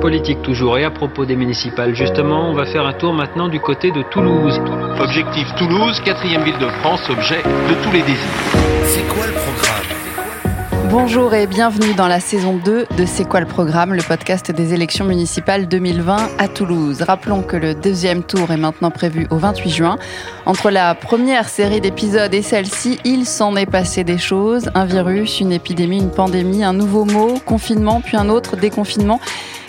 Politique toujours et à propos des municipales, justement, on va faire un tour maintenant du côté de Toulouse. Objectif Toulouse, quatrième ville de France, objet de tous les désirs. C'est quoi le programme? Bonjour et bienvenue dans la saison 2 de C'est quoi le programme, le podcast des élections municipales 2020 à Toulouse. Rappelons que le deuxième tour est maintenant prévu au 28 juin. Entre la première série d'épisodes et celle-ci, il s'en est passé des choses. Un virus, une épidémie, une pandémie, un nouveau mot, confinement, puis un autre, déconfinement.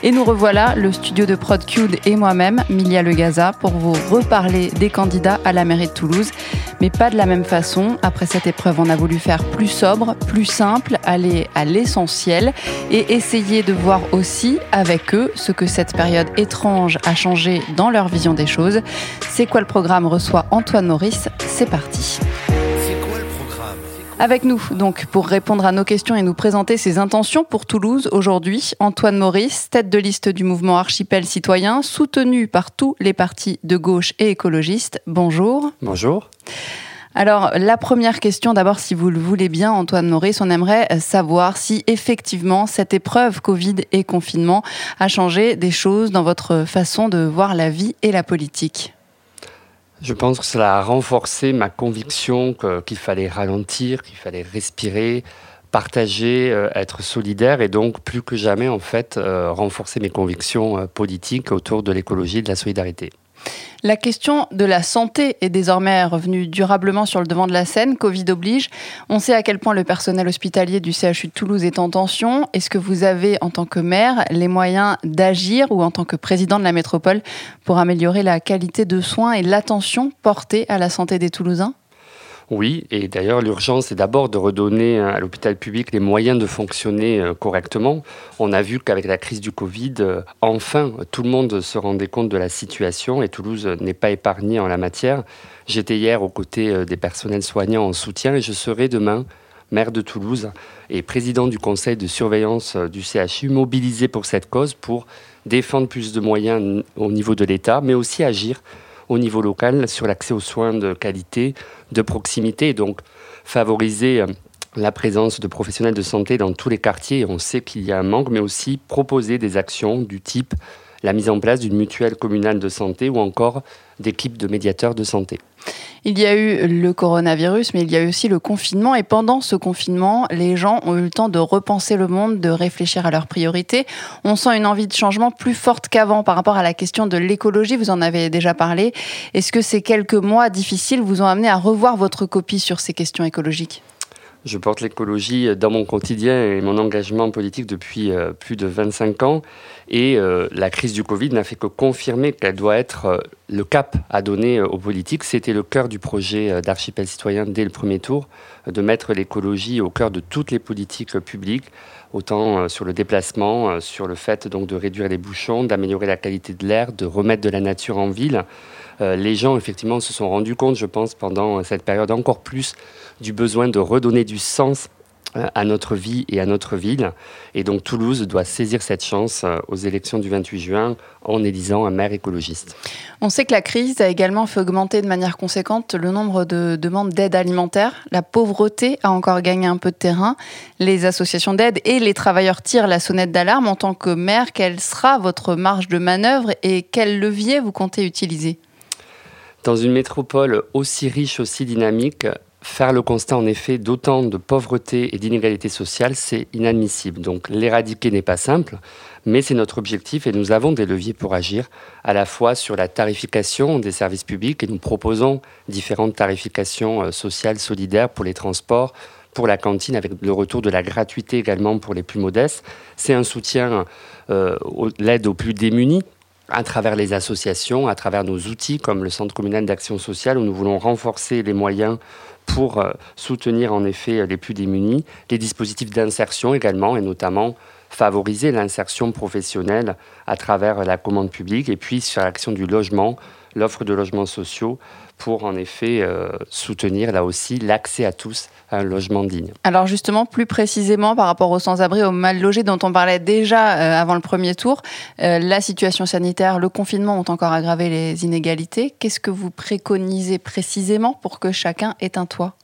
Et nous revoilà, le studio de ProdCude et moi-même, Milia Legaza, pour vous reparler des candidats à la mairie de Toulouse. Mais pas de la même façon. Après cette épreuve, on a voulu faire plus sobre, plus simple, aller à l'essentiel et essayer de voir aussi avec eux ce que cette période étrange a changé dans leur vision des choses. C'est quoi le programme? Reçoit Antoine Maurice C'est parti. Avec nous, donc, pour répondre à nos questions et nous présenter ses intentions pour Toulouse aujourd'hui, Antoine Maurice, tête de liste du mouvement Archipel Citoyen, soutenu par tous les partis de gauche et écologistes. Bonjour. Bonjour. Alors, la première question, d'abord, si vous le voulez bien, Antoine Maurice, on aimerait savoir si effectivement cette épreuve Covid et confinement a changé des choses dans votre façon de voir la vie et la politique. Je pense que cela a renforcé ma conviction qu'il fallait ralentir, qu'il fallait respirer, partager, euh, être solidaire et donc plus que jamais en fait euh, renforcer mes convictions euh, politiques autour de l'écologie et de la solidarité. La question de la santé est désormais revenue durablement sur le devant de la scène, Covid oblige. On sait à quel point le personnel hospitalier du CHU de Toulouse est en tension. Est-ce que vous avez, en tant que maire, les moyens d'agir ou en tant que président de la métropole pour améliorer la qualité de soins et l'attention portée à la santé des Toulousains? Oui, et d'ailleurs l'urgence est d'abord de redonner à l'hôpital public les moyens de fonctionner euh, correctement. On a vu qu'avec la crise du Covid, euh, enfin, tout le monde se rendait compte de la situation et Toulouse n'est pas épargnée en la matière. J'étais hier aux côtés euh, des personnels soignants en soutien et je serai demain maire de Toulouse et président du conseil de surveillance du CHU, mobilisé pour cette cause, pour défendre plus de moyens au niveau de l'État, mais aussi agir au niveau local sur l'accès aux soins de qualité, de proximité, donc favoriser euh, la présence de professionnels de santé dans tous les quartiers. On sait qu'il y a un manque, mais aussi proposer des actions du type la mise en place d'une mutuelle communale de santé ou encore d'équipes de médiateurs de santé. Il y a eu le coronavirus, mais il y a eu aussi le confinement. Et pendant ce confinement, les gens ont eu le temps de repenser le monde, de réfléchir à leurs priorités. On sent une envie de changement plus forte qu'avant par rapport à la question de l'écologie. Vous en avez déjà parlé. Est-ce que ces quelques mois difficiles vous ont amené à revoir votre copie sur ces questions écologiques? Je porte l'écologie dans mon quotidien et mon engagement politique depuis euh, plus de 25 ans. Et euh, la crise du Covid n'a fait que confirmer qu'elle doit être euh, le cap à donner aux politiques. C'était le cœur du projet d'archipel citoyen dès le premier tour, de mettre l'écologie au cœur de toutes les politiques publiques, autant sur le déplacement, sur le fait donc de réduire les bouchons, d'améliorer la qualité de l'air, de remettre de la nature en ville. Les gens, effectivement, se sont rendus compte, je pense, pendant cette période encore plus du besoin de redonner du sens euh, à notre vie et à notre ville. Et donc Toulouse doit saisir cette chance euh, aux élections du 28 juin en élisant un maire écologiste. On sait que la crise a également fait augmenter de manière conséquente le nombre de demandes d'aide alimentaire. La pauvreté a encore gagné un peu de terrain. Les associations d'aide et les travailleurs tirent la sonnette d'alarme. En tant que maire, quelle sera votre marge de manœuvre et quel levier vous comptez utiliser? Dans une métropole aussi riche, aussi dynamique, Faire le constat en effet d'autant de pauvreté et d'inégalité sociale, c'est inadmissible. Donc l'éradiquer n'est pas simple, mais c'est notre objectif et nous avons des leviers pour agir, à la fois sur la tarification des services publics et nous proposons différentes tarifications euh, sociales solidaires pour les transports, pour la cantine, avec le retour de la gratuité également pour les plus modestes. C'est un soutien, euh, l'aide aux plus démunis, à travers les associations, à travers nos outils comme le Centre communal d'action sociale, où nous voulons renforcer les moyens pour euh, soutenir en effet les plus démunis, les dispositifs d'insertion également, et notamment favoriser l'insertion professionnelle à travers la commande publique, et puis sur l'action du logement, l'offre de logements sociaux, pour en effet euh, soutenir là aussi l'accès à tous à un logement digne. Alors justement, plus précisément par rapport aux sans-abri, aux mal logés dont on parlait déjà euh, avant le premier tour, la situation sanitaire, le confinement ont encore aggravé les inégalités. Qu'est-ce que vous préconisez précisément pour que chacun ait un toit?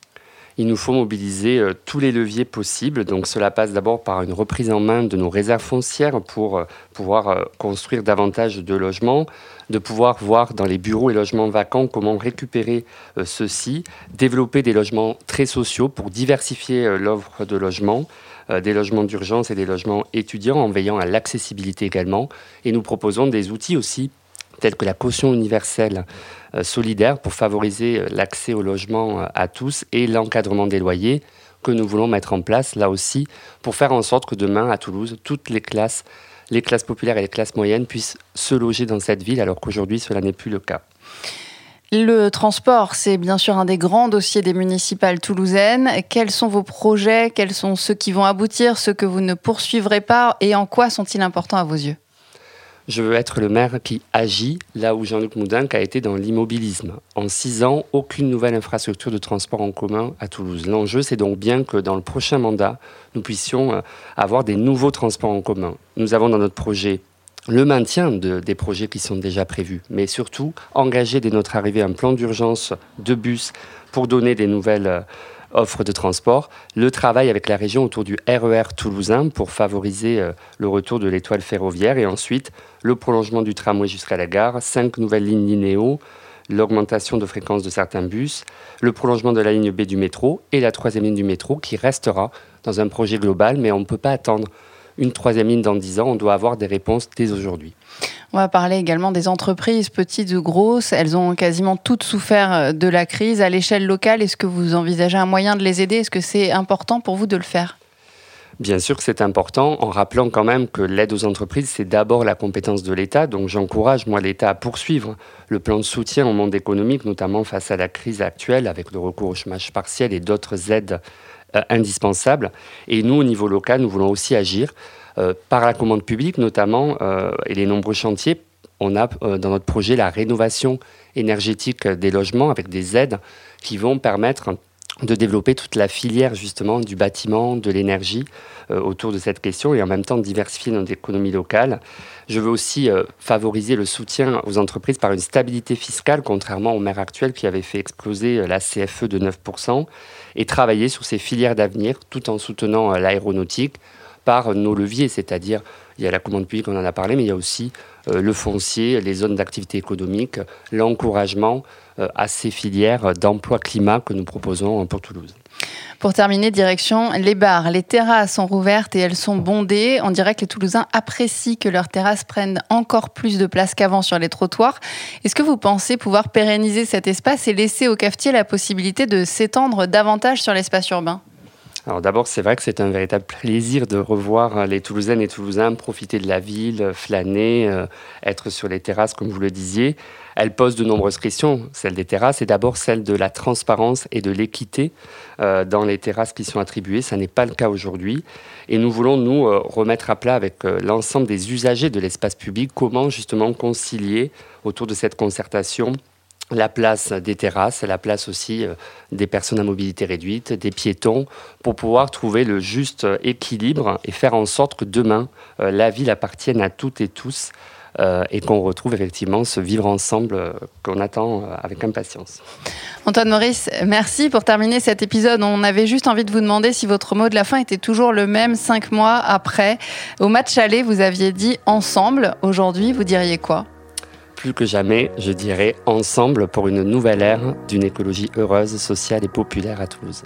Il nous faut mobiliser euh, tous les leviers possibles. Donc cela passe d'abord par une reprise en main de nos réserves foncières pour euh, pouvoir euh, construire davantage de logements, de pouvoir voir dans les bureaux et logements vacants comment récupérer ceux-ci, développer des logements très sociaux pour diversifier l'offre de logements, des logements d'urgence et des logements étudiants en veillant à l'accessibilité également. Et nous proposons des outils aussi tels que la caution universelle euh, solidaire pour favoriser euh, l'accès au logement euh, à tous et l'encadrement des loyers que nous voulons mettre en place là aussi pour faire en sorte que demain à Toulouse, toutes les classes, les classes populaires et les classes moyennes puissent se loger dans cette ville alors qu'aujourd'hui cela n'est plus le cas. Le transport, c'est bien sûr un des grands dossiers des municipales toulousaines. Quels sont vos projets? Quels sont ceux qui vont aboutir, ceux que vous ne poursuivrez pas? Et en quoi sont-ils importants à vos yeux? Je veux être le maire qui agit là où Jean-Luc Moudin a été dans l'immobilisme. En six ans, aucune nouvelle infrastructure de transport en commun à Toulouse. L'enjeu, c'est donc bien que dans le prochain mandat, nous puissions euh, avoir des nouveaux transports en commun. Nous avons dans notre projet le maintien de, des projets qui sont déjà prévus, mais surtout engager dès notre arrivée un plan d'urgence de bus pour donner des nouvelles euh, offre de transport, le travail avec la région autour du RER e toulousain pour favoriser euh, le retour de l'étoile ferroviaire et ensuite le prolongement du tramway jusqu'à la gare, cinq nouvelles lignes linéo, l'augmentation de fréquence de certains bus, le prolongement de la ligne B du métro et la troisième ligne du métro qui restera dans un projet global, mais on ne peut pas attendre une troisième ligne dans dix ans, on doit avoir des réponses dès aujourd'hui. On va parler également des entreprises, petites ou grosses. Elles ont quasiment toutes souffert euh, de la crise. À l'échelle locale, est-ce que vous envisagez un moyen de les aider? Est-ce que c'est important pour vous de le faire? Bien sûr que c'est important, en rappelant quand même que l'aide aux entreprises, c'est d'abord la compétence de l'État. Donc j'encourage, moi, l'État à poursuivre le plan de soutien au monde économique, notamment face à la crise actuelle, avec le recours au chômage partiel et d'autres aides euh, indispensables. Et nous, au niveau local, nous voulons aussi agir par la commande publique notamment euh, et les nombreux chantiers. On a dans notre projet la rénovation énergétique des logements avec des aides qui vont permettre de développer toute la filière justement du bâtiment, de l'énergie autour de cette question et en même temps diversifier notre économie locale. Je veux aussi favoriser le soutien aux entreprises par une stabilité fiscale, contrairement au maire actuel qui avait fait exploser la CFE de 9% et travailler sur ces filières d'avenir tout en soutenant euh, l'aéronautique par nos leviers, c'est-à-dire il y a la commande publique, on en a parlé, mais il y a aussi euh, le foncier, les zones d'activité économique, l'encouragement euh, à ces filières d'emploi climat que nous proposons pour Toulouse. Pour terminer, direction les bars. Les terrasses sont rouvertes et elles sont bondées. On dirait que les Toulousains apprécient que leurs terrasses prennent encore plus de place qu'avant sur les trottoirs. Est-ce que vous pensez pouvoir pérenniser cet espace et laisser aux cafetiers la possibilité de s'étendre davantage sur l'espace urbain? Alors d'abord, c'est vrai que c'est un véritable plaisir de revoir les Toulousaines et Toulousains profiter de la ville, flâner, euh, être sur les terrasses, comme vous le disiez. Elle pose de nombreuses questions. Celle des terrasses et d'abord celle de la transparence et de l'équité euh, dans les terrasses qui sont attribuées. Ça n'est pas le cas aujourd'hui. Et nous voulons, nous, euh, remettre à plat avec l'ensemble des usagers de l'espace public comment justement concilier autour de cette concertation la place des terrasses, la place aussi euh, des personnes à mobilité réduite, des piétons, pour pouvoir trouver le juste équilibre et faire en sorte que demain, euh, la ville appartienne à toutes et tous euh, et qu'on retrouve effectivement ce vivre ensemble qu'on attend avec impatience. Antoine Maurice, merci pour terminer cet épisode. On avait juste envie de vous demander si votre mot de la fin était toujours le même cinq mois après. Au match aller, vous aviez dit ensemble. Aujourd'hui, vous diriez quoi? Plus que jamais, je dirais, ensemble pour une nouvelle ère d'une écologie heureuse, sociale et populaire à Toulouse.